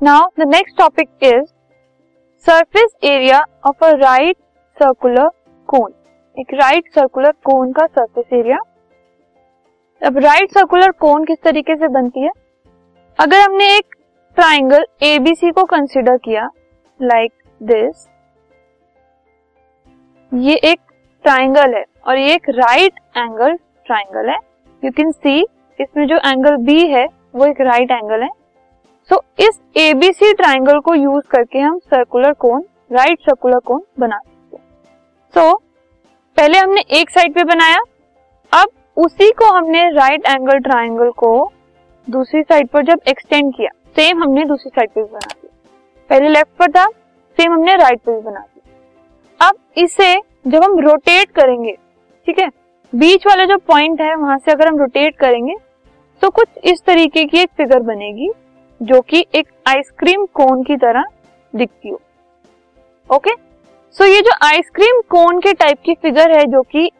Now the next topic is surface area of a right circular cone एक right circular cone का surface area अब right circular cone किस तरीके से बनती है? अगर हमने एक ट्राइंगल एबीसी को कंसिडर किया लाइक like दिस ये एक ट्राइंगल है और ये एक राइट एंगल ट्राइंगल है. यू कैन सी इसमें जो एंगल बी है, वो एक राइट right एंगल है. सो so, इस एबीसी ट्राइंगल को यूज़ करके हम circular cone right circular cone बना सकते हैं। सो पहले हमने एक साइड पे बनाया अब उसी को हमने राइट एंगल ट्राइंगल को दूसरी साइड पर जब एक्सटेंड किया सेम हमने दूसरी साइड पे भी बना दिया। पहले लेफ़्ट पर था सेम हमने राइट पे भी बना दिया। अब इसे जब हम रोटेट करेंगे ठीक है बीच वाला जो पॉइंट है वहाँ से अगर हम रोटेट करेंगे तो कुछ इस तरीके की एक फिगर बनेगी। जो कि एक आइसक्रीम कोन की तरह दिखती हो। ओके सो ये जो आइसक्रीम कोन के टाइप की फिगर है जो कि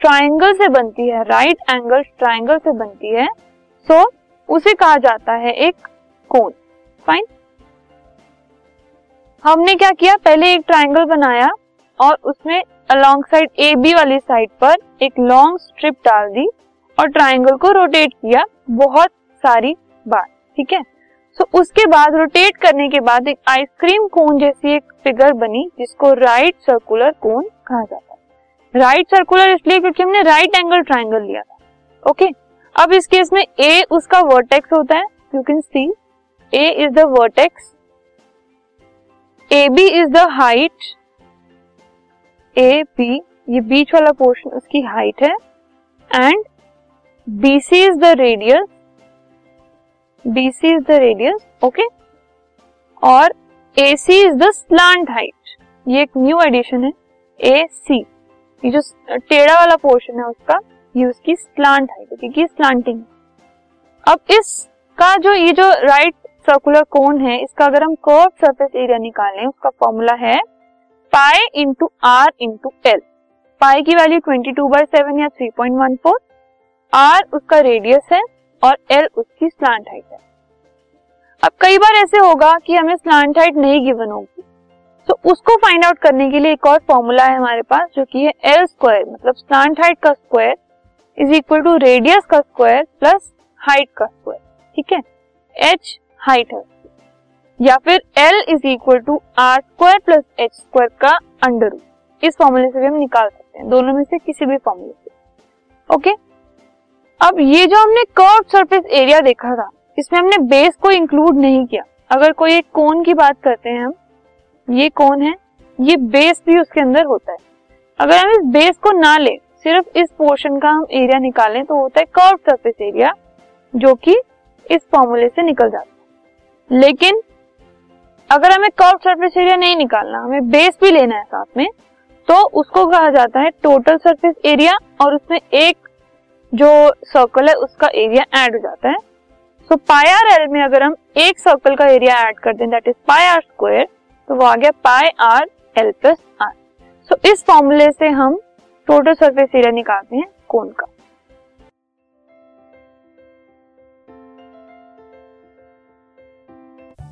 ट्राइंगल से बनती है राइट एंगल ट्राइंगल से बनती है सो so, उसे कहा जाता है एक कोन। फाइन हमने क्या किया? पहले एक ट्राइंगल बनाया और उसमें अलोंग साइड ए बी वाली साइड पर एक लॉन्ग स्ट्रिप डाल दी और ट्राइंगल को रोटेट किया। बहुत सारी बार ठीक है? सो उसके बाद रोटेट करने के बाद एक आइसक्रीम कोन जैसी एक फिगर बनी, जिसको राइट सर्कुलर कोन कहा जाता है। राइट सर्कुलर इसलिए क्योंकि हमने राइट एंगल ट्राइंगल लिया था। ओके अब इस केस में ए उसका वर्टेक्स होता है you can see A is the vertex A B is the height A B ये बीच वाला पोर्शन उसकी हाइट है। And B C is the radius B C is the radius okay और A C is the slant height ये एक new addition है ए सी ये जो टेढ़ा वाला पोर्शन है उसका, ये उसकी स्लांट हाइट क्योंकि स्लांटिंग अब इसका जो, ये जो राइट सर्कुलर कोन है, इसका अगर हम कर्व सरफेस एरिया निकालें, उसका फॉर्मूला है pi into R into L pi की value twenty two by seven या three point one four R उसका रेडियस है और एल उसकी स्लांट हाइट है। अब कई बार ऐसे होगा कि हमें स्लांट हाइट नहीं गिवन होगी। तो उसको फाइंड आउट करने के लिए एक और फॉर्मूला है हमारे पास, जो कि है एल स्क्वायर मतलब स्लांट हाइट का square is equal to radius का स्क्वायर प्लस हाइट का स्क्वायर ठीक है? एच हाइट है। या फिर L is equal to R square plus H square का अंडर इस फॉर्मूले से भी हम निकाल सकते हैं। दोनों में से किसी भी फॉर्मूले से। ओके अब ये जो हमने कर्व सरफेस एरिया देखा था, इसमें हमने बेस को इंक्लूड नहीं किया। अगर कोई एक कोन की बात करते हैं हम, ये कोन है, ये बेस भी उसके अंदर होता है। अगर हम इस बेस को ना ले, सिर्फ़ इस पोर्शन का हम एरिया निकालें तो होता है कर्व सरफेस एरिया जो कि इस फॉर्मूले से निकल जाता है। लेकिन, अगर हमें कर्व सरफेस एरिया नहीं निकालना, हमें बेस भी लेना है साथ में तो उसको कहा जाता है टोटल सरफेस एरिया और उसमें एक जो सर्कल है, उसका एरिया ऐड हो जाता है। सो पाई आर एल में अगर हम एक सर्कल का एरिया ऐड कर दें that is pi R square तो वो आ गया pi R L plus R so इस फॉर्मूले से हम टोटल सरफेस एरिया निकालते हैं कोन का।